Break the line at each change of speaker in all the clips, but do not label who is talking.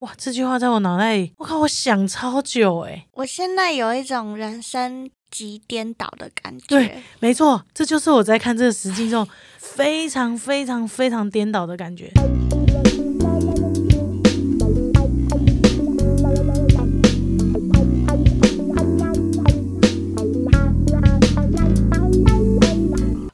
哇，这句话在我脑袋里，我靠，我想超久哎。
我现在有一种人生极颠倒的感觉。
对，没错，这就是我在看这个实境中非常非常非常颠倒的感觉。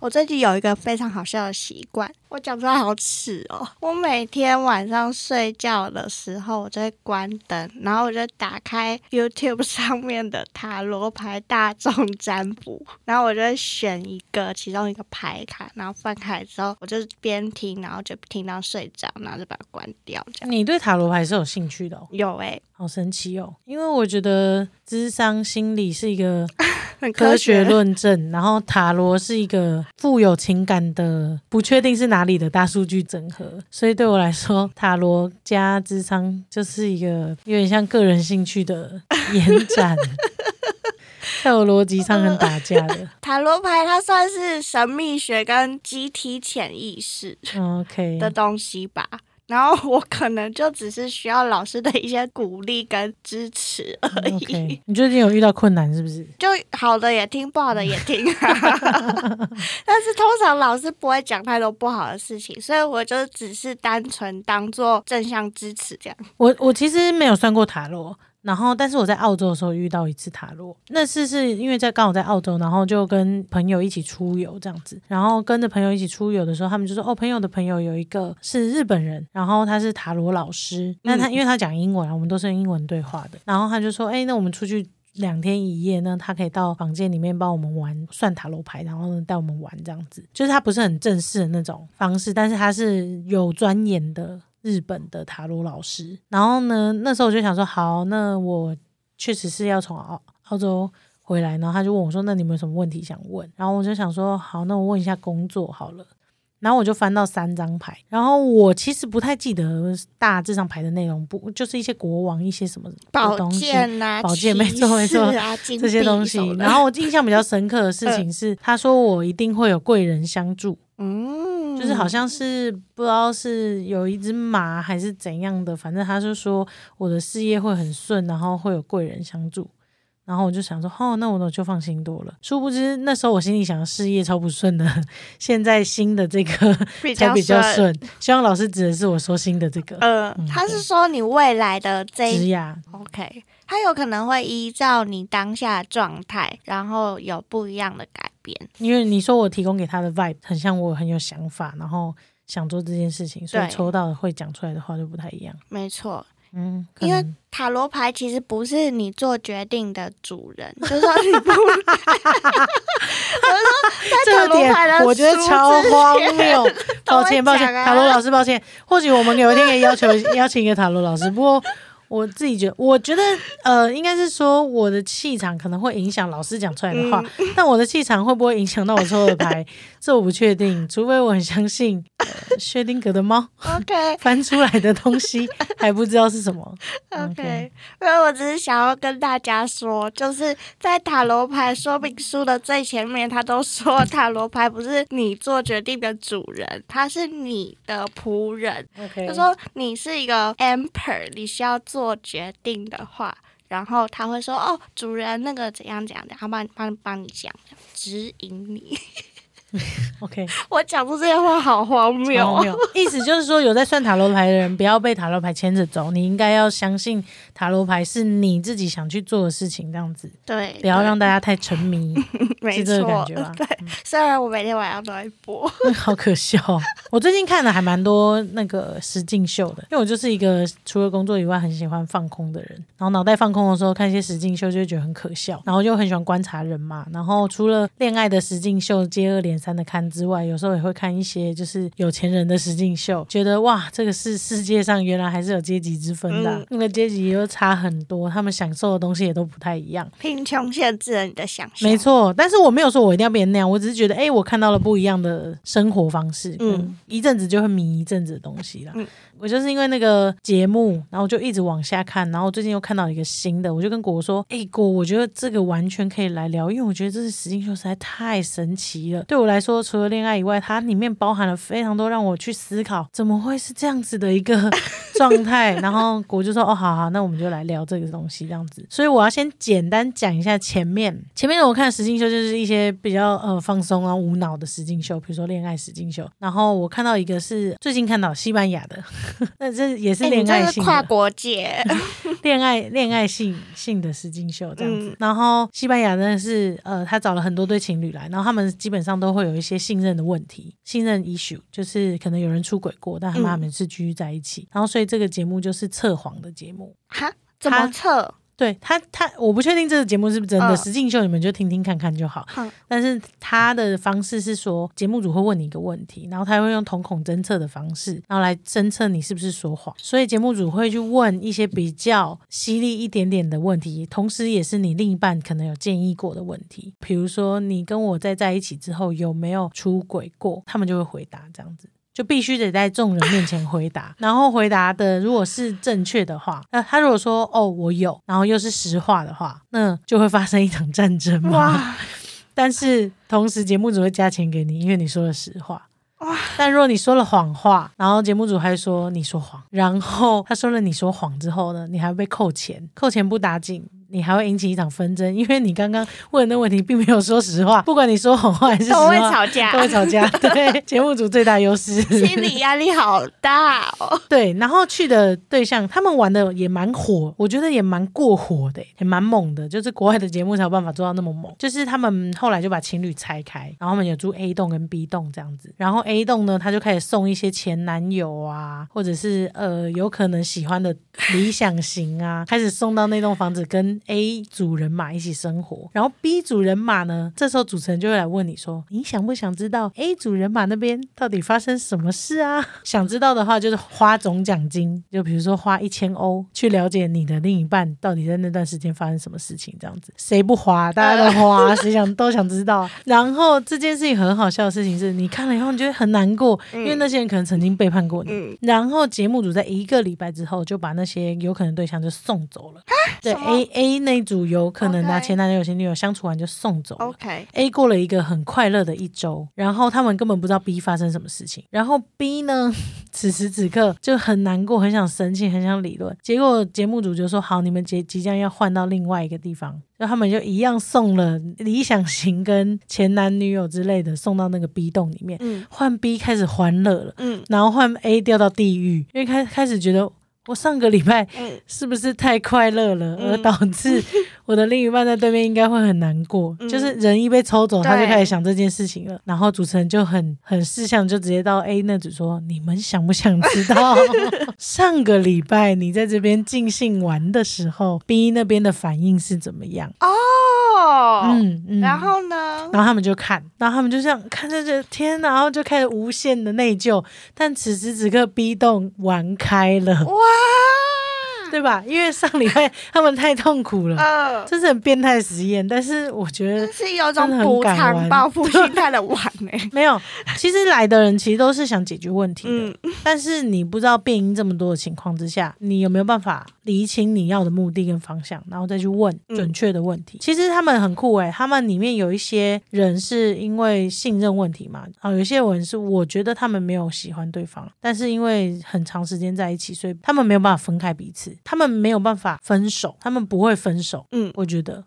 我最近有一个非常好笑的习惯，我讲出来好耻哦。我每天晚上睡觉的时候，我就会关灯，然后我就打开 YouTube 上面的塔罗牌大众占卜，然后我就会选一个其中一个牌卡，然后翻开之后，我就边听，然后就听到睡着，然后就把它关掉。这样
你对塔罗牌是有兴趣的哦？
有哎、
好神奇哦！因为我觉得智商心理是一个
很
科学论证，然后塔罗是一个富有情感的，不确定是哪里的大数据整合，所以对我来说，塔罗加智商就是一个有点像个人兴趣的延展，在我逻辑上很打架的。
塔罗牌它算是神秘学跟集体潜意识
OK，
的东西吧。然后我可能就只是需要老师的一些鼓励跟支持而已
你最近有遇到困难是不是？
就好的也听，不好的也听、但是通常老师不会讲太多不好的事情，所以我就只是单纯当做正向支持这样。
我我其实没有算过塔罗，然后但是我在澳洲的时候遇到一次塔罗，那次是因为在刚好在澳洲，然后就跟朋友一起出游这样子，然后跟着朋友一起出游的时候，他们就说哦，朋友的朋友有一个是日本人，然后他是塔罗老师，那他因为他讲英文啊，我们都是用英文对话的，然后他就说，哎，那我们出去。两天一夜呢，他可以到房间里面帮我们玩算塔罗牌，然后呢带我们玩这样子，就是他不是很正式的那种方式，但是他是有钻研的日本的塔罗老师。然后呢，那时候我就想说，好，那我确实是要从澳澳洲回来，然后他就问我说，那你们有什么问题想问？然后我就想说，好，那我问一下工作好了。然后我就翻到三张牌，然后我其实不太记得大致上牌的内容，不就是一些国王一些什么
宝，剑呐、
宝剑没错没错
啊，
这些东西然后我印象比较深刻的事情是，他说我一定会有贵人相助，
嗯，
就是好像是不知道是有一只马还是怎样的，反正他就说我的事业会很顺，然后会有贵人相助。然后我就想说，哦，那我就放心多了。殊不知那时候我心里想，事业超不顺的，现在新的这个 才比较
顺。
希望老师指的是我说新的这个
呃，他是说你未来的这一
职涯。
OK，他有可能会依照你当下的状态，然后有不一样的改变。
因为你说我提供给他的 vibe 很像我很有想法，然后想做这件事情，所以抽到的会讲出来的话就不太一样。
没错，
嗯，
因为塔罗牌其实不是你做决定的主人，就 是说你不，我说在塔
这个
罗牌的
点我觉得超荒谬。抱歉，抱歉，
啊
塔罗老师，抱歉。或许我们有一天可以要求邀请一个塔罗老师，不过我自己觉得，我觉得呃，应该是说我的气场可能会影响老师讲出来的话，
嗯。
但我的气场会不会影响到我抽的牌，这我不确定。除非我很相信、呃、薛定谔的猫
OK
翻出来的东西 还不知道是什么。
OK，因为我只是想要跟大家说，就是在塔罗牌说明书的最前面，他都说塔罗牌不是你做决定的主人，他是你的仆人。
OK，
他说你是一个 emperor，你需要做决定的话，然后他会说哦，主人那个怎样怎样的，他帮帮帮你讲，指引你。
OK，
我讲出这些话好荒谬哦。
荒谬。意思就是说，有在算塔罗牌的人，不要被塔罗牌牵着走，你应该要相信塔罗牌是你自己想去做的事情，这样子，
对，
不要让大家太沉迷，是这个感觉吧？
对，虽然我每天晚上都在播，
好可笑哦。我最近看了还蛮多那个实境秀的，因为我就是一个除了工作以外很喜欢放空的人，然后脑袋放空的时候看一些实境秀就会觉得很可笑，然后就很喜欢观察人嘛。然后除了恋爱的实境秀接二连三的看之外，有时候也会看一些就是有钱人的实境秀，觉得哇，这个是世界上原来还是有阶级之分的啊、
嗯
那个阶级又差很多，他们享受的东西也都不太一样。
贫穷限制了你的想象。
没，错，但是我没有说我一定要变那样，我只是觉得，哎、我看到了不一样的生活方式，
嗯
嗯，一阵子就会迷一阵子的东西啦。
嗯
我就是因为那个节目，然后我就一直往下看，然后最近又看到一个新的，我就跟果果说，哎、果，我觉得这个完全可以来聊，因为我觉得这是实境秀实在太神奇了，对我来说，除了恋爱以外，它里面包含了非常多让我去思考，怎么会是这样子的一个 状态。然后果就说，哦，好好，那我们就来聊这个东西，这样子。所以我要先简单讲一下前面，前面我看实境秀就是一些比较呃放松啊、无脑的实境秀，比如说恋爱实境秀。然后我看到一个是最近看到西班牙的，那这也是恋爱性
跨国界，
恋爱恋爱性性的实境秀这样子。
嗯
然后西班牙呢是呃，他找了很多对情侣来，然后他们基本上都会有一些信任的问题，信任 issue，就是可能有人出轨过，但他们
嗯
还没是继续在一起。然后所以这个节目就是测谎的节目。
哈？怎么测？
对他，他我不确定这个节目是不是真的，
嗯
实境秀你们就听听看看就好。
哼，
但是他的方式是说，节目组会问你一个问题，然后他会用瞳孔侦测的方式，然后来侦测你是不是说谎。所以节目组会去问一些比较犀利一点点的问题，同时也是你另一半可能有建议过的问题，比如说你跟我在在一起之后有没有出轨过，他们就会回答这样子。就必须得在众人面前回答，然后回答的如果是正确的话，那他如果说哦我有，然后又是实话的话，那就会发生一场战争嘛。
哇，
但是同时节目组会加钱给你，因为你说了实话。但如果你说了谎话，然后节目组还说你说谎，然后他说了你说谎之后呢，你还会被扣钱，扣钱不打紧，你还会引起一场纷争，因为你刚刚问的那问题并没有说实话，不管你说谎话还是实
都会，吵架
都，会吵架。对，节目组最大优势。
心理压力好大哦。
对，然后去的对象，他们玩的也蛮火，我觉得也蛮过火的，也蛮猛的。就是国外的节目才有办法做到那么猛。就是他们后来就把情侣拆开，然后他们有住 A 栋跟 B 栋这样子。然后 A 栋呢，他就开始送一些前男友啊，或者是呃有可能喜欢的理想型啊，开始送到那栋房子跟 A 组人马一起生活。然后 B 组人马呢，这时候主持人就会来问你说，你想不想知道 A 组人马那边到底发生什么事啊？想知道的话，就是花总奖金，就比如说花一千欧去了解你的另一半到底在那段时间发生什么事情，这样子谁不花？大家都花，谁想都想知道。然后这件事情很好笑的事情是，你看了以后你觉得很难过，因为那些人可能曾经背叛过你。
嗯，
然后节目组在一个礼拜之后就把那些有可能对象就送走了。对
什么
A A 那组有可能拿前男友前女友相处完就送走了。OK，A 过了一个很快乐的一周，然后他们根本不知道 B 发生什么事情，然后 B 呢，此时此刻就很难过，很想生气，很想理论。结果节目组就说：“好，你们即即将要换到另外一个地方。”就他们就一样送了理想型跟前男女友之类的送到那个 B 洞里面，
嗯
换 B 开始欢乐了，
嗯
然后换 A 掉到地狱，因为开开始觉得我上个礼拜
嗯，
是不是太快乐了，
嗯
而导致我的另一半在对面应该会很难过？
嗯
就是人一被抽走，他就开始想这件事情了。然后主持人就很很识相，就直接到 A 那组说：“你们想不想知道 上个礼拜你在这边尽兴玩的时候，B 那边的反应是怎么样？”
哦，
嗯嗯，
然后呢？
然后他们就看，然后他们就这样看着这天，然后就开始无限的内疚。但此时此刻，B 栋玩开了，
哇，
对吧？因为上礼拜 他们太痛苦了，
呃，
这是很变态的实验。但是我觉得
是有
真的很
种补偿报复心态的玩呢。
没有，其实来的人其实都是想解决问题的，
嗯
但是你不知道变因这么多的情况之下，你有没有办法厘清你要的目的跟方向，然后再去问
嗯
准确的问题？其实他们很酷诶、他们里面有一些人是因为信任问题嘛，啊，有一些人是我觉得他们没有喜欢对方，但是因为很长时间在一起，所以他们没有办法分开彼此，他们没有办法分手，他们不会分手，
嗯
我觉得。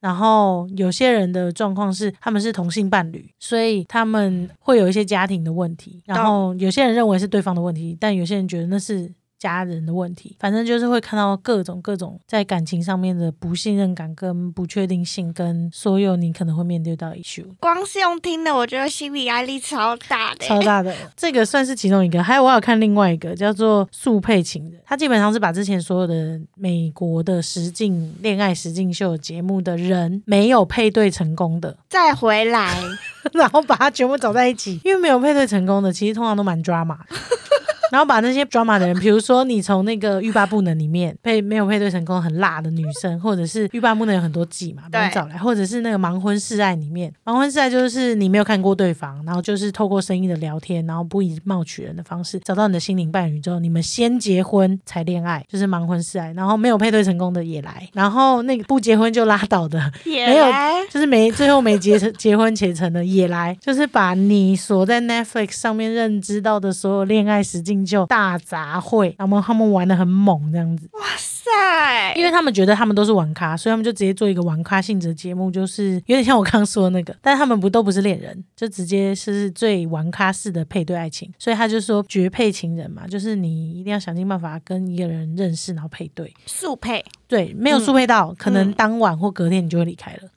然后有些人的状况是他们是同性伴侣，所以他们会有一些家庭的问题。然后有些人认为是对方的问题，但有些人觉得那是家人的问题。反正就是会看到各种各种在感情上面的不信任感、跟不确定性，跟所有你可能会面对到的 issue。
光是用听的，我觉得心理压力超大的。
超大的，这个算是其中一个。还有我有看另外一个叫做《速配情人》，他基本上是把之前所有的美国的实境恋爱实境秀节目的人没有配对成功的，
再回来，
然后把它全部找在一起。因为没有配对成功的，其实通常都蛮 drama 的。然后把那些 drama 的人，比如说你从那个欲罢不能里面配没有配对成功很辣的女生，或者是欲罢不能有很多季嘛，把你找来，或者是那个盲婚试爱里面，盲婚试爱就是你没有看过对方，然后就是透过声音的聊天，然后不以貌取人的方式找到你的心灵伴侣之后，你们先结婚才恋爱，就是盲婚试爱，然后没有配对成功的也来，然后那个不结婚就拉倒的
也
没有
来
就是没最后没结成结婚结成的也来，就是把你所在 Netflix 上面认知到的所有恋爱实境秀大杂烩，然后他们玩的很猛这样子，
哇塞，
因为他们觉得他们都是玩咖，所以他们就直接做一个玩咖性质的节目，就是有点像我刚刚说的那个，但是他们不都不是恋人，就直接是最玩咖式的配对爱情，所以他就说绝配情人嘛，就是你一定要想尽办法跟一个人认识，然后配对。
速配。
对，没有
嗯。
速配到，可能当晚或隔天你就会离开了，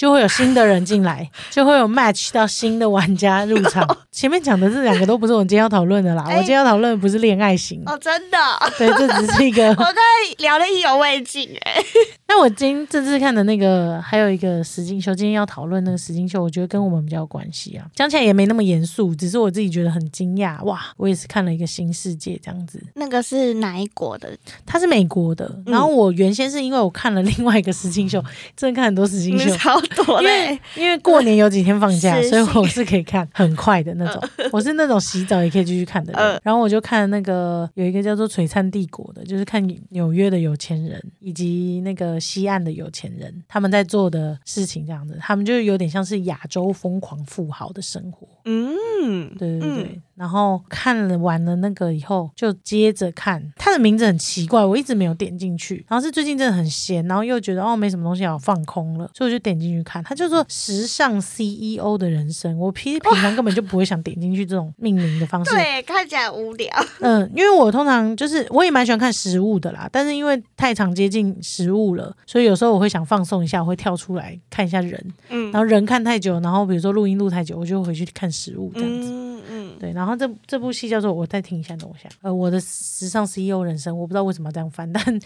就会有新的人进来，就会有 match 到新的玩家入场。前面讲的这两个都不是我们今天要讨论的啦，
哎
我今天要讨论的不是恋爱型，
哦，真的，
对，这只是一个。
我刚才聊的意犹未尽哎。
那我今这次看的那个还有一个实境秀，今天要讨论那个实境秀，我觉得跟我们比较有关系啊。讲起来也没那么严肃，只是我自己觉得很惊讶，哇，我也是看了一个新世界这样子。
那个是哪一国的？
它是美国的，
嗯
然后我原先是因为我看了另外一个实境秀，真的看很多实境秀，
超多
因为
嘞。
因为过年有几天放假，所以我是可以看很快的那种。我是那种洗澡也可以继续看的人。
呃
然后我就看那个有一个叫做《璀璨帝国》的，就是看纽约的有钱人以及那个西岸的有钱人他们在做的事情，这样子，他们就有点像是亚洲疯狂富豪的生活。
嗯，
对对对，然后看了完了那个以后，就接着看。它的名字很奇怪，我一直没有点进去。然后是最近真的很闲，然后又觉得哦没什么东西要放空了，所以我就点进去看。它叫做《时尚 CEO 的人生》，我平平常根本就不会想点进去这种命名的方式。
对，看起来无聊。
嗯，因为我通常就是我也蛮喜欢看食物的啦，但是因为太常接近食物了，所以有时候我会想放松一下，我会跳出来看一下人，
嗯
然后人看太久，然后比如说录音录太久，我就回去看食物这样子。
嗯，
对，然后这这部戏叫做我再听一下，等我一下。呃，我的时尚 CEO 人生，我不知道为什么要这样翻，但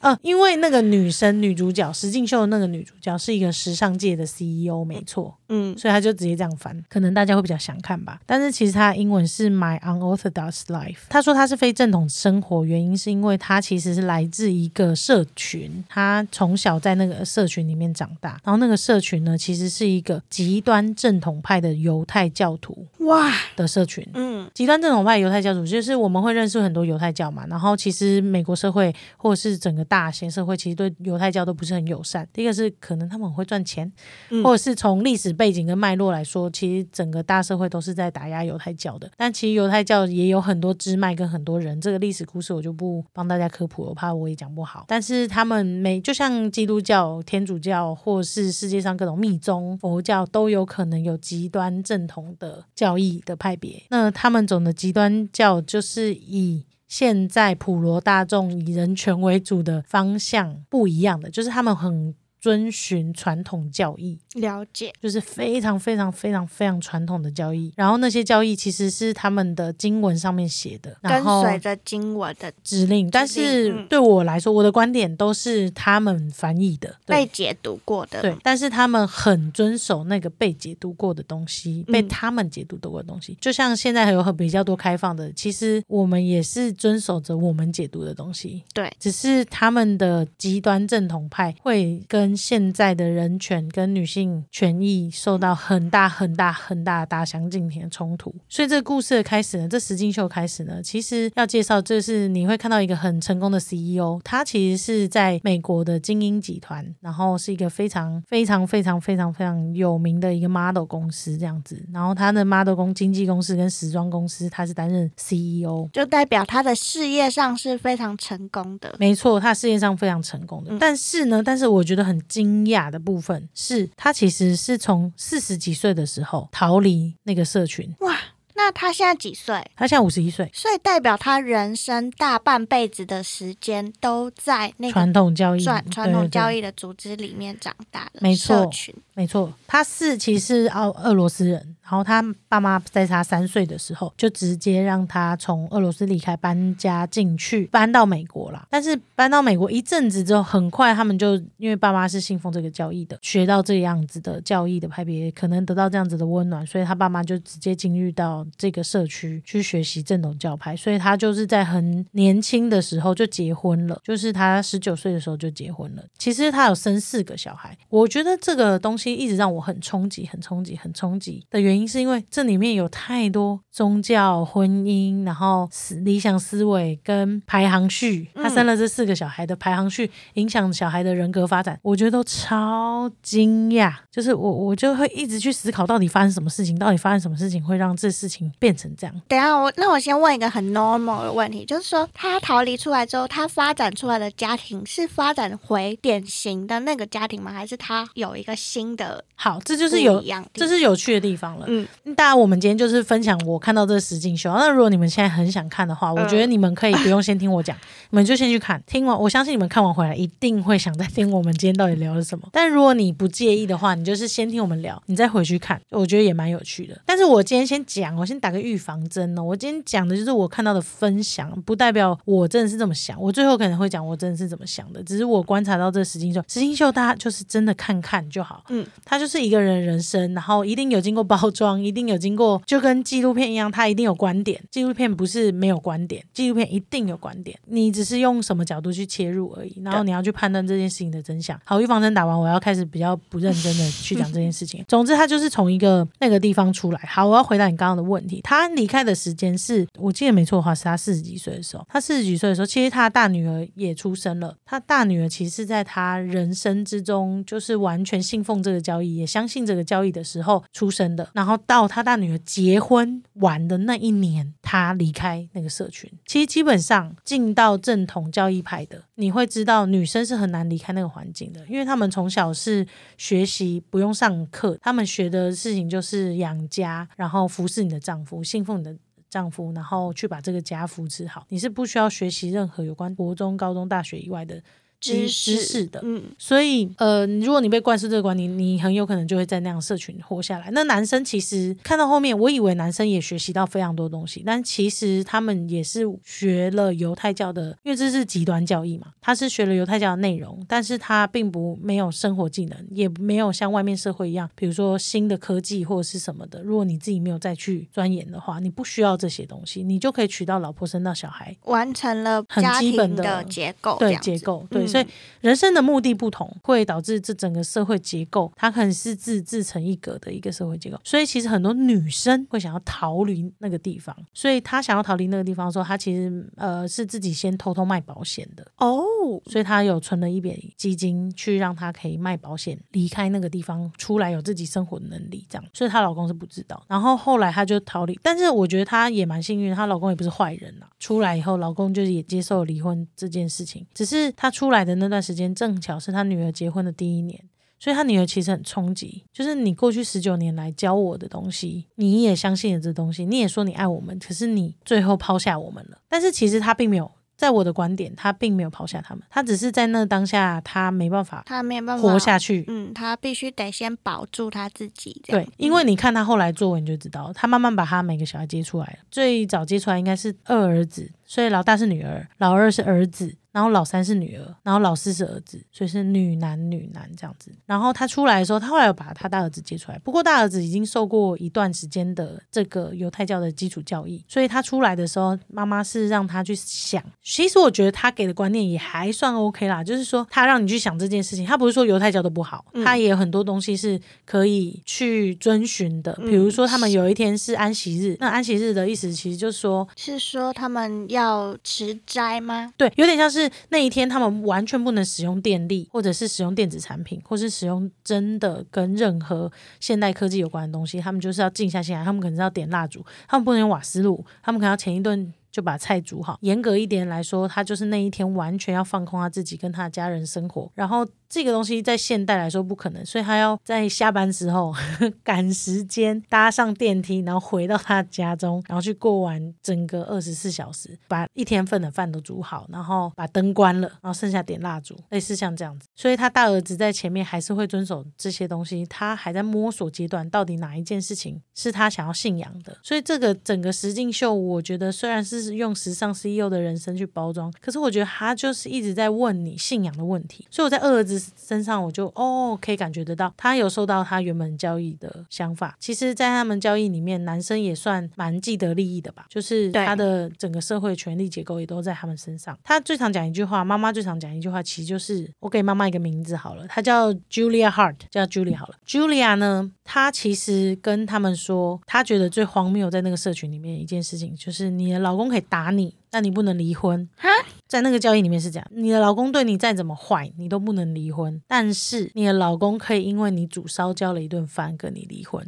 呃，因为那个女生女主角石敬秀的那个女主角是一个时尚界的 CEO，没错，
嗯
所以他就直接这样翻，可能大家会比较想看吧。但是其实他的英文是 My Unorthodox Life。他说他是非正统生活，原因是因为他其实是来自一个社群，他从小在那个社群里面长大，然后那个社群呢，其实是一个极端正统派的犹太教徒
哇，
的社群。
嗯
极端正统派犹太教徒，就是我们会认识很多犹太教嘛，然后其实美国社会或者是整个大型社会，其实对犹太教都不是很友善。第一个是可能他们很会赚钱，
嗯
或者是从历史背景跟脉络来说，其实整个大社会都是在打压犹太教的。但其实犹太教也有很多支脉跟很多人，这个历史故事我就不帮大家科普了，我怕我也讲不好。但是他们每就像基督教、天主教，或是世界上各种密宗、佛教，都有可能有极端正统的教义的派别。那他们总的极端教就是以现在普罗大众以人权为主的方向不一样的，就是他们很遵循传统教义。
了解。
就是非常非常非常非常传统的教义，然后那些教义其实是他们的经文上面写的，然
跟
后
随着经文的
指令，但是
嗯
对我来说，我的观点都是他们翻译的，对。
被解读过的，
对，但是他们很遵守那个被解读过的东西，被
嗯
他们解读过的东西。就像现在还有很比较多开放的，其实我们也是遵守着我们解读的东西。
对
只是他们的极端正统派会跟现在的人权跟女性权益受到很大很大很大的大相径庭的冲突。所以这个故事的开始呢，这实境秀开始呢，其实要介绍就是你会看到一个很成功的 CEO，他其实是在美国的精英集团，然后是一个非常非常非常非常非常有名的一个 model 公司这样子。然后他的 model 公经纪公司跟时装公司，他是担任 CEO。
就代表他的事业上是非常成功的。
没错，他事业上非常成功的。
嗯
但是呢，但是我觉得很惊讶的部分是，他其实是从四十几岁的时候逃离那个社群。
哇，那他现在几岁？
他现在五十一岁，
所以代表他人生大半辈子的时间都在那个
传统教育，
传传统教育，的组织里面长大的
没错。没错。他是其实是奥俄罗斯人，然后他爸妈在他三岁的时候就直接让他从俄罗斯离开，搬家进去，搬到美国啦。但是搬到美国一阵子之后，很快他们就因为爸妈是信奉这个教义的，学到这样子的教义的派别，可能得到这样子的温暖，所以他爸妈就直接进入到这个社区去学习正统教派，所以他就是在很年轻的时候就结婚了，就是他十九岁的时候就结婚了。其实他有生四个小孩，我觉得这个东西一直让我很冲击、很冲击、很冲击的原因，是因为这里面有太多宗教、婚姻，然后思理想思维跟排行序。他生了这四个小孩的排行序，影响小孩的人格发展，我觉得都超惊讶。就是我我就会一直去思考，到底发生什么事情，到底发生什么事情会让这事情变成这样。
等一下我那我先问一个很 normal 的问题，就是说他逃离出来之后，他发展出来的家庭是发展回典型的那个家庭吗？还是他有一个新的
好，这就是有这是有趣的地方了。
嗯
大家，我们今天就是分享我看到这个实景秀。那如果你们现在很想看的话，我觉得你们可以不用先听我讲，你们就先去看。听完，我相信你们看完回来一定会想再听我们今天到底聊了什么。但如果你不介意的话，你就是先听我们聊，你再回去看，我觉得也蛮有趣的。但是我今天先讲，我先打个预防针哦。我今天讲的就是我看到的分享，不代表我真的是这么想。我最后可能会讲我真的是怎么想的，只是我观察到这实景秀，实景秀大家就是真的看看就好。
嗯，
它就是一个人人生，然后一定有经过包装，一定有经过，就跟纪录片一样，它一定有观点。纪录片不是没有观点，纪录片一定有观点，你只是用什么角度去切入而已，然后你要去判断这件事情的真相。好，预防针打完，我要开始比较不认真的去讲这件事情。总之，他就是从一个那个地方出来。好，我要回答你刚刚的问题，他离开的时间是我记得没错的话，是他四十几岁的时候。他四十几岁的时候，其实他大女儿也出生了。他大女儿其实是在他人生之中，就是完全信奉这个交易，也相信这个交易的时候出生的。然然后到他大女儿结婚完的那一年，他离开那个社群。其实基本上进到正统教义派的，你会知道女生是很难离开那个环境的，因为他们从小是学习不用上课，他们学的事情就是养家，然后服侍你的丈夫，信奉你的。丈夫，然后去把这个家扶持好，你是不需要学习任何有关国中、高中、大学以外的知知识的。
嗯，
所以，呃，如果你被灌输这个观念，你很有可能就会在那样社群活下来。那男生其实看到后面，我以为男生也学习到非常多东西，但其实他们也是学了犹太教的，因为这是极端教义嘛，他是学了犹太教的内容，但是他并不没有生活技能，也没有像外面社会一样，比如说新的科技或者是什么的。如果你自己没有再去钻研的话，你不需要这些东西，你就可以娶到老婆，生到小孩，
完成了
很基本的
结构，
对结构，对，
嗯
所以人生的目的不同，会导致这整个社会结构，它可能是自自成一格的一个社会结构。所以其实很多女生会想要逃离那个地方，所以她想要逃离那个地方的时候，她其实呃是自己先偷偷卖保险的。
哦，
所以她有存了一笔基金，去让她可以卖保险，离开那个地方，出来有自己生活的能力，这样。所以她老公是不知道。然后后来她就逃离，但是我觉得她也蛮幸运，她老公也不是坏人啦。出来以后，老公就是也接受离婚这件事情，只是她出来的那段时间，正巧是他女儿结婚的第一年。所以他女儿其实很冲击，就是你过去十九年来教我的东西，你也相信了这东西，你也说你爱我们，可是你最后抛下我们了。但是其实他并没有，在我的观点，他并没有抛下他们，他只是在那当下，他没办法
他没有办法
活下去。
嗯，他必须得先保住他自己，
对，因为你看他后来作文你就知道，他慢慢把他每个小孩接出来了。最早接出来应该是二儿子，所以老大是女儿，老二是儿子，然后老三是女儿，然后老四是儿子，所以是女男女男这样子。然后他出来的时候，他后来有把他大儿子接出来，不过大儿子已经受过一段时间的这个犹太教的基础教义，所以他出来的时候，妈妈是让他去想。其实我觉得他给的观念也还算 OK 啦，就是说他让你去想这件事情，他不是说犹太教都不好，
嗯
他也有很多东西是可以去遵循的，
嗯
比如说他们有一天是安息日，那安息日的意思其实就是说
是说他们要持斋吗？
对，有点像是那一天他们完全不能使用电力，或者是使用电子产品，或是使用真的跟任何现代科技有关的东西，他们就是要静下心来，他们可能是要点蜡烛，他们不能用瓦斯炉，他们可能要前一顿。就把菜煮好。严格一点来说，他就是那一天完全要放空他自己，跟他的家人生活。然后这个东西在现代来说不可能，所以他要在下班之后 赶时间搭上电梯，然后回到他家中，然后去过完整个二十四小时，把一天份的饭都煮好，然后把灯关了，然后剩下点蜡烛，类似像这样子。所以他大儿子在前面还是会遵守这些东西，他还在摸索阶段，到底哪一件事情是他想要信仰的。所以这个整个实境秀，我觉得虽然是用时尚 CEO 的人生去包装，可是我觉得他就是一直在问你信仰的问题。所以我在二儿子身上，我就哦可以感觉得到，他有受到他原本交易的想法。其实，在他们交易里面，男生也算蛮既得利益的吧，就是他的整个社会权力结构也都在他们身上。他最常讲一句话，妈妈最常讲一句话，其实就是我给妈妈一个名字好了，她叫 Julia Hart，叫 Julia 好了。Julia 呢，她其实跟他们说，她觉得最荒谬在那个社群里面一件事情，就是你的老公可以打你，但你不能离婚。
哈，
在那个交易里面是这样，你的老公对你再怎么坏，你都不能离婚，但是你的老公可以因为你煮烧焦了一顿饭跟你离婚。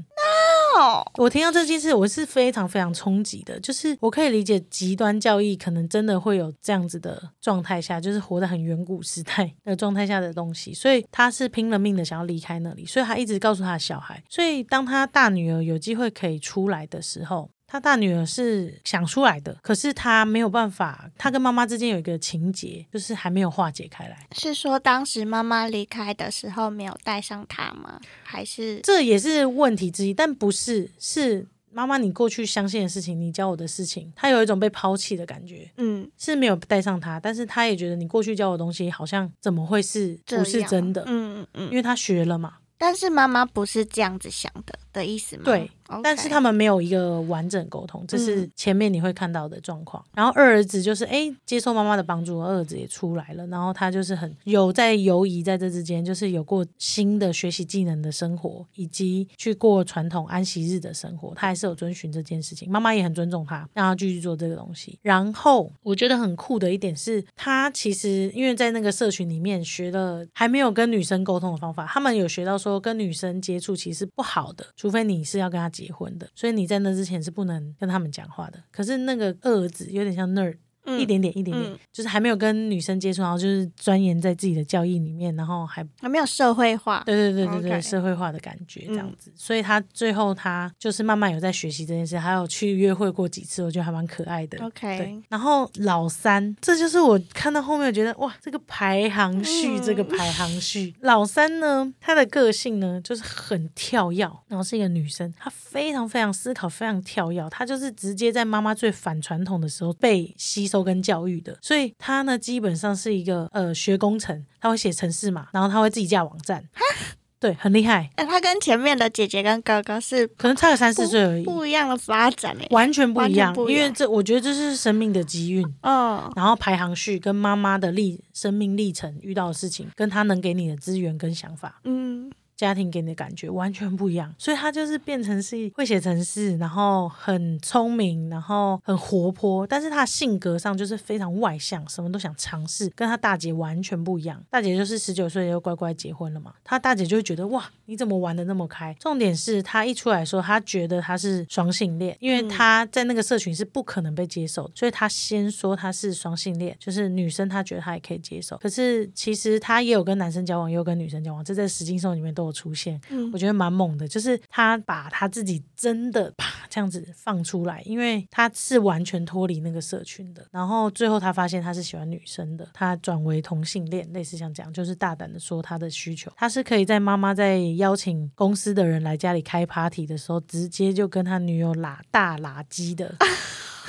哦，
我听到这件事，我是非常非常冲击的。就是我可以理解极端教义可能真的会有这样子的状态下，就是活在很远古时代的状态下的东西，所以他是拼了命的想要离开那里，所以他一直告诉他的小孩。所以当他大女儿有机会可以出来的时候。他大女儿是想出来的，可是他没有办法。他跟妈妈之间有一个情节，就是还没有化解开来。
是说当时妈妈离开的时候没有带上他吗？还是
这也是问题之一，但不是是妈妈你过去相信的事情，你教我的事情，他有一种被抛弃的感觉，
嗯
是没有带上他，但是他也觉得你过去教我的东西好像怎么会是不是真的？
嗯嗯嗯，
因为他学了嘛，
但是妈妈不是这样子想的的意思吗？
对但是他们没有一个完整沟通，这是
嗯
前面你会看到的状况。然后二儿子就是哎接受妈妈的帮助，二儿子也出来了，然后他就是很有在游移在这之间，就是有过新的学习技能的生活，以及去过传统安息日的生活，他还是有遵循这件事情。妈妈也很尊重他，让他继续做这个东西。然后我觉得很酷的一点是，他其实因为在那个社群里面学了还没有跟女生沟通的方法，他们有学到说跟女生接触其实不好的，除非你是要跟他结婚的，所以你在那之前是不能跟他们讲话的。可是那个二儿子有点像 nerd。
嗯
一点点，一点点，
嗯
就是还没有跟女生接触，然后就是钻研在自己的教义里面，然后还
还没有社会化。
对对对对对社会化的感觉这样
嗯。
子，所以他最后他就是慢慢有在学习这件事，还有去约会过几次，我觉得还蛮可爱的。
OK
对，然后老三，这就是我看到后面，我觉得哇，这个排行序，
嗯
这个排行序，老三呢，她的个性呢就是很跳跃，然后是一个女生，她非常非常思考，非常跳跃，她就是直接在妈妈最反传统的时候被吸收跟教育的，所以他呢基本上是一个呃学工程，他会写程式嘛，然后他会自己架网站，对，很厉害，
哎，他跟前面的姐姐跟哥哥是
可能差个三四岁而已。
不一样的发展诶。
完全不一样
完全，不一样
因为这我觉得这是生命的机运，
嗯
然后排行序跟妈妈的历生命历程遇到的事情，跟他能给你的资源跟想法，
嗯，
家庭给你的感觉完全不一样，所以他就是变成是会写程式，然后很聪明，然后很活泼，但是他性格上就是非常外向，什么都想尝试，跟他大姐完全不一样。大姐就是十九岁就乖乖结婚了嘛，他大姐就会觉得哇，你怎么玩的那么开？重点是他一出来说，他觉得他是双性恋，因为
嗯
她在那个社群是不可能被接受的，所以他先说他是双性恋，就是女生他觉得他也可以接受，可是其实他也有跟男生交往，也有跟女生交往，这在实境秀里面都有出现。
嗯
我觉得蛮猛的，就是他把他自己真的啪这样子放出来，因为他是完全脱离那个社群的。然后最后他发现他是喜欢女生的，他转为同性恋，类似像这样，就是大胆的说他的需求。他是可以在妈妈在邀请公司的人来家里开 party 的时候，直接就跟他女友拉大拉鸡的。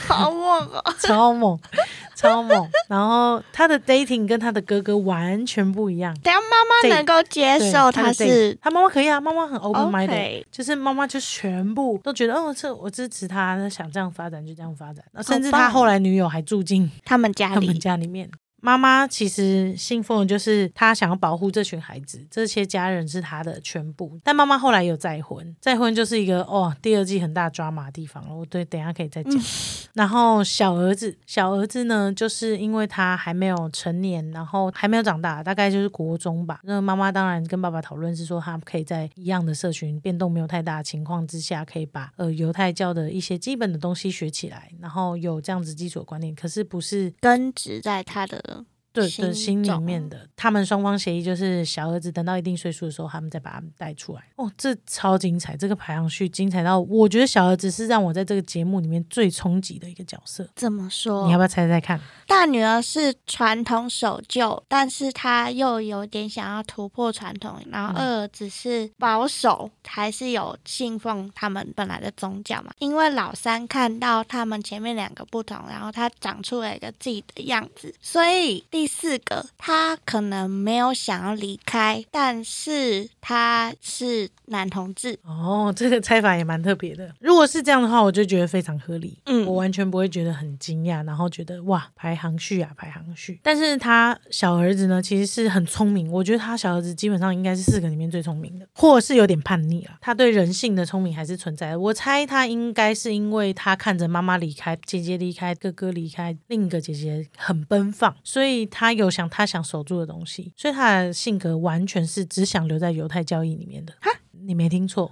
好猛哦！
超猛，超猛。然后他的 dating 跟他的哥哥完全不一样。
等下妈妈能够接受他是
他妈妈可以啊，妈妈很 open minded，、就是妈妈就全部都觉得哦，这我支持他，他想这样发展就这样发展。然后甚至他后来女友还住进
他们家
他们，家里面。妈妈其实信奉的就是她想要保护这群孩子，这些家人是她的全部。但妈妈后来有再婚，再婚就是一个哦，第二季很大抓马的地方了。我对，等一下可以再讲。然后小儿子，小儿子呢，就是因为他还没有成年，然后还没有长大，大概就是国中吧。那妈妈当然跟爸爸讨论是说，他可以在一样的社群变动没有太大的情况之下，可以把呃犹太教的一些基本的东西学起来，然后有这样子基础的观念。可是不是
根植在他的
对
心
对心里面的，他们双方协议就是小儿子等到一定岁数的时候，他们再把他们带出来。哦，这超精彩，这个排行序精彩到，我觉得小儿子是让我在这个节目里面最冲击的一个角色。
怎么说？
你要不要猜猜看？
大女儿是传统守旧，但是她又有点想要突破传统，然后
嗯
二儿子是保守，还是有信奉他们本来的宗教嘛？因为老三看到他们前面两个不同，然后他长出了一个自己的样子，所以第四个，他可能没有想要离开，但是他是男同志。
哦，这个猜法也蛮特别的。如果是这样的话，我就觉得非常合理。
嗯
我完全不会觉得很惊讶，然后觉得哇排行序啊排行序。但是他小儿子呢，其实是很聪明，我觉得他小儿子基本上应该是四个里面最聪明的，或是有点叛逆了。他对人性的聪明还是存在的。我猜他应该是因为他看着妈妈离开、姐姐离开、哥哥离开，另一个姐姐很奔放，所以他有想他想守住的东西，所以他的性格完全是只想留在犹太教义里面的。你没听错，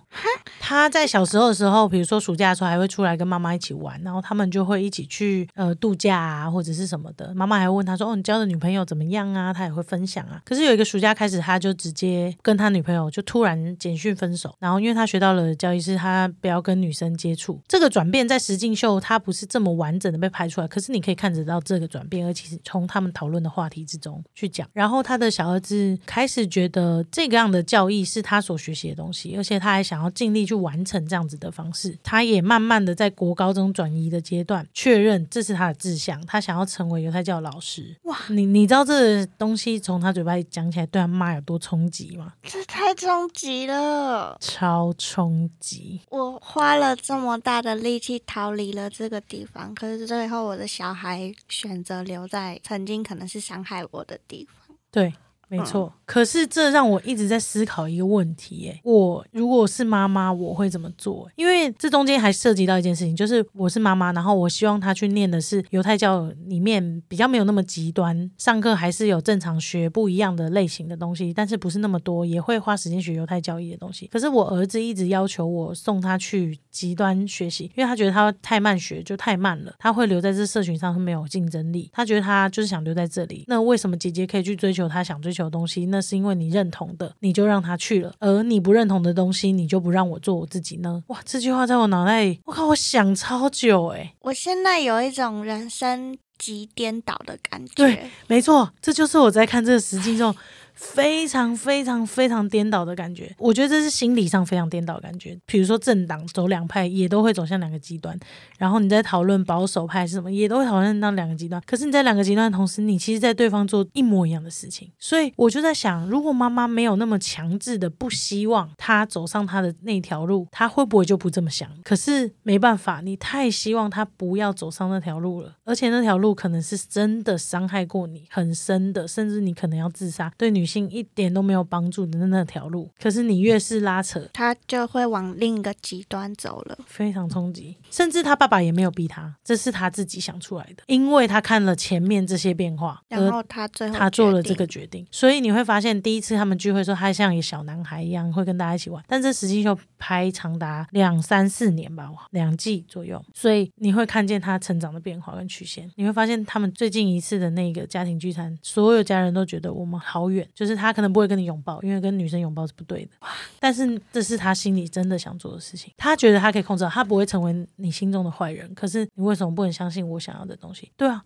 他在小时候的时候，比如说暑假的时候，还会出来跟妈妈一起玩，然后他们就会一起去呃度假啊，或者是什么的。妈妈还会问他说：“哦，你交的女朋友怎么样啊？”他也会分享啊。可是有一个暑假开始，他就直接跟他女朋友就突然简讯分手，然后因为他学到了教育是他不要跟女生接触。这个转变在实境秀他不是这么完整的被拍出来，可是你可以看得到这个转变，而且是从他们讨论的话题之中去讲。然后他的小儿子开始觉得这个样的教义是他所学习的东西，而且他还想要尽力去完成这样子的方式。他也慢慢的在国高中转移的阶段，确认这是他的志向，他想要成为犹太教老师。
哇，
你你知道这个东西从他嘴巴里讲起来对他妈有多冲击吗？
这太冲击了！
超冲击！
我花了这么大的力气逃离了这个地方，可是最后我的小孩选择留在曾经可能是伤害我的地方。
对，没错。可是这让我一直在思考一个问题，耶，我如果是妈妈，我会怎么做？因为这中间还涉及到一件事情，就是我是妈妈，然后我希望他去念的是犹太教里面比较没有那么极端，上课还是有正常学不一样的类型的东西，但是不是那么多，也会花时间学犹太教义的东西。可是我儿子一直要求我送他去极端学习，因为他觉得他太慢学就太慢了，他会留在这社群上是没有竞争力。他觉得他就是想留在这里。那为什么姐姐可以去追求他想追求的东西？那是因为你认同的，你就让他去了；而你不认同的东西，你就不让我做我自己呢？哇，这句话在我脑袋里，我靠，我想超久诶、
我现在有一种人生极颠倒的感觉。
对，没错，这就是我在看这个实际中非常非常非常颠倒的感觉。我觉得这是心理上非常颠倒的感觉。比如说政党走两派，也都会走向两个极端。然后你在讨论保守派是什么，也都会讨论到两个极端。可是你在两个极端的同时，你其实在对方做一模一样的事情。所以我就在想，如果妈妈没有那么强制的不希望他走上他的那条路，他会不会就不这么想？可是没办法，你太希望他不要走上那条路了，而且那条路可能是真的伤害过你很深的，甚至你可能要自杀，对女性一点都没有帮助的那条路。可是你越是拉扯，
他就会往另一个极端走了。
非常冲击，甚至他爸爸也没有逼他，这是他自己想出来的，因为他看了前面这些变化，
然后他最后
他做了这个决定，所以你会发现，第一次他们聚会的时候，他像一个小男孩一样，会跟大家一起玩。但这实际就拍长达两三四年吧，哇两季左右，所以你会看见他成长的变化跟曲线。你会发现，他们最近一次的那个家庭聚餐，所有家人都觉得我们好远，就是他可能不会跟你拥抱，因为跟女生拥抱是不对的。但是这是他心里真的想做的事情，他觉得他可以控制好，他不会成为你心中的坏人。可是你为什么不能相信我想要的东西？对啊，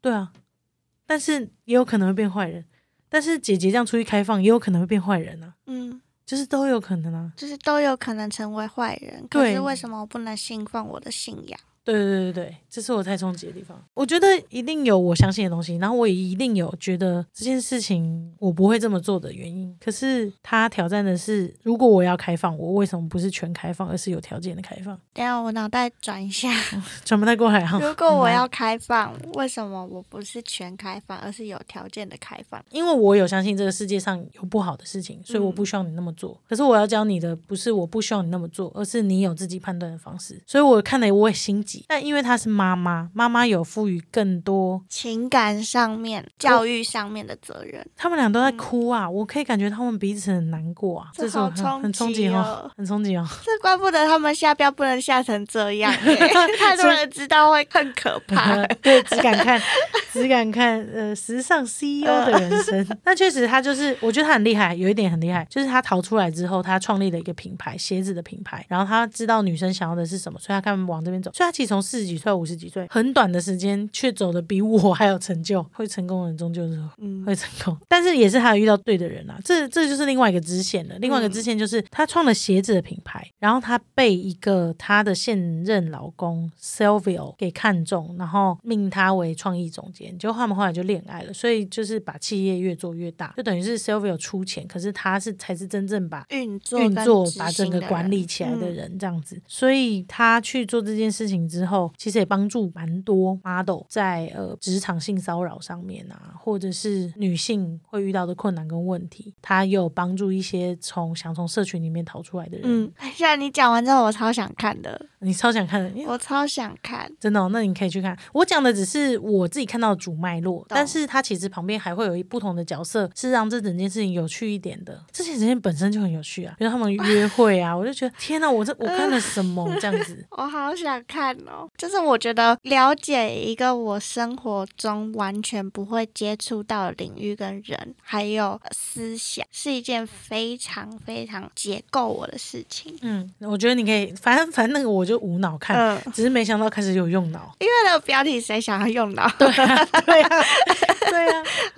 对啊，但是也有可能会变坏人。但是姐姐这样出去开放，也有可能会变坏人啊，
嗯，
就是都有可能啊。
就是都有可能成为坏人。可是为什么我不能信奉我的信仰？
对对对对对，这是我太冲击的地方。我觉得一定有我相信的东西，然后我也一定有觉得这件事情我不会这么做的原因。可是他挑战的是，如果我要开放，我为什么不是全开放，而是有条件的开放？
等下我脑袋转一下，
转不太过来哈。
如果我要开放，为什么我不是全开放，而是有条件的开放？
因为我有相信这个世界上有不好的事情，所以我不需要你那么做。可是我要教你的不是我不需要你那么做，而是你有自己判断的方式。所以我看了我也心急，但因为她是妈妈，妈妈有赋予更多，
情感上面、教育上面的责任，
他们俩都在哭啊，我可以感觉他们彼此很难过啊，
这
这是我
好
很很
冲击
哦
哦，
很冲击哦。
这怪不得他们下标不能下成这样耶，太多人知道会更可怕。
对，只敢看，只敢看，呃，时尚 CEO 的人生。那确实，他就是，我觉得他很厉害，有一点很厉害，就是他逃出来之后，他创立了一个品牌，鞋子的品牌，然后他知道女生想要的是什么，所以他看往这边走。所以他其体从四十几岁、五十几岁，很短的时间却走的比我还有成就，会成功的人终究是
嗯
会成功，但是也是他有遇到对的人啊，这这就是另外一个支线了。另外一个支线就是他创了鞋子的品牌，然后他被一个他的现任老公 Silvio 给看中，然后命他为创意总监，结果他们后来就恋爱了，所以就是把企业越做越大，就等于是 Silvio 出钱，可是他是才是真正把
运作
运作把整个管理起来的
嗯。
人这样子，所以他去做这件事情之之后，其实也帮助蛮多 model 在呃职场性骚扰上面啊，或者是女性会遇到的困难跟问题，他也有帮助一些从想从社群里面逃出来的人。
嗯，现在你讲完之后，我超想看的，
你超想看的，
我超想看。
真的、哦，那你可以去看。我讲的只是我自己看到的主脉络，但是它其实旁边还会有一不同的角色，是让这整件事情有趣一点的。这些事情本身就很有趣啊，比如他们约会啊，我就觉得天哪，我这我看了什么这样子？
我好想看哦！就是我觉得了解一个我生活中完全不会接触到的领域跟人，还有呃思想，是一件非常非常解构我的事情。
嗯，我觉得你可以，反正反正那个我就无脑看，
嗯，
只是没想到开始有用脑。
因为那个标题谁想要用脑？
对啊，对啊，对啊。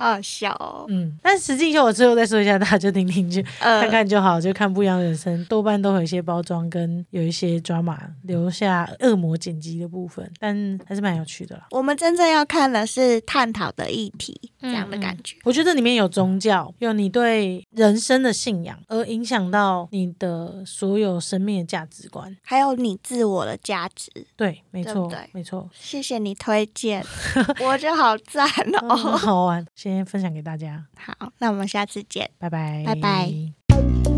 好好笑哦。
嗯，但实际秀我最后再说一下，大家就听听就
呃
看看就好，就看不一样的人生，多半都有一些包装跟有一些 drama 留下恶魔剪辑的部分，但还是蛮有趣的啦。
我们真正要看的是探讨的议题，这样的感觉。
我觉得里面有宗教，有你对人生的信仰，而影响到你的所有生命的价值观。
还有你自我的价值，
对，没错，
对对
没错，
谢谢你推荐，我觉得好赞
嗯
哦。
很好玩，先分享给大家，
好，那我们下次见。
拜拜，
拜拜。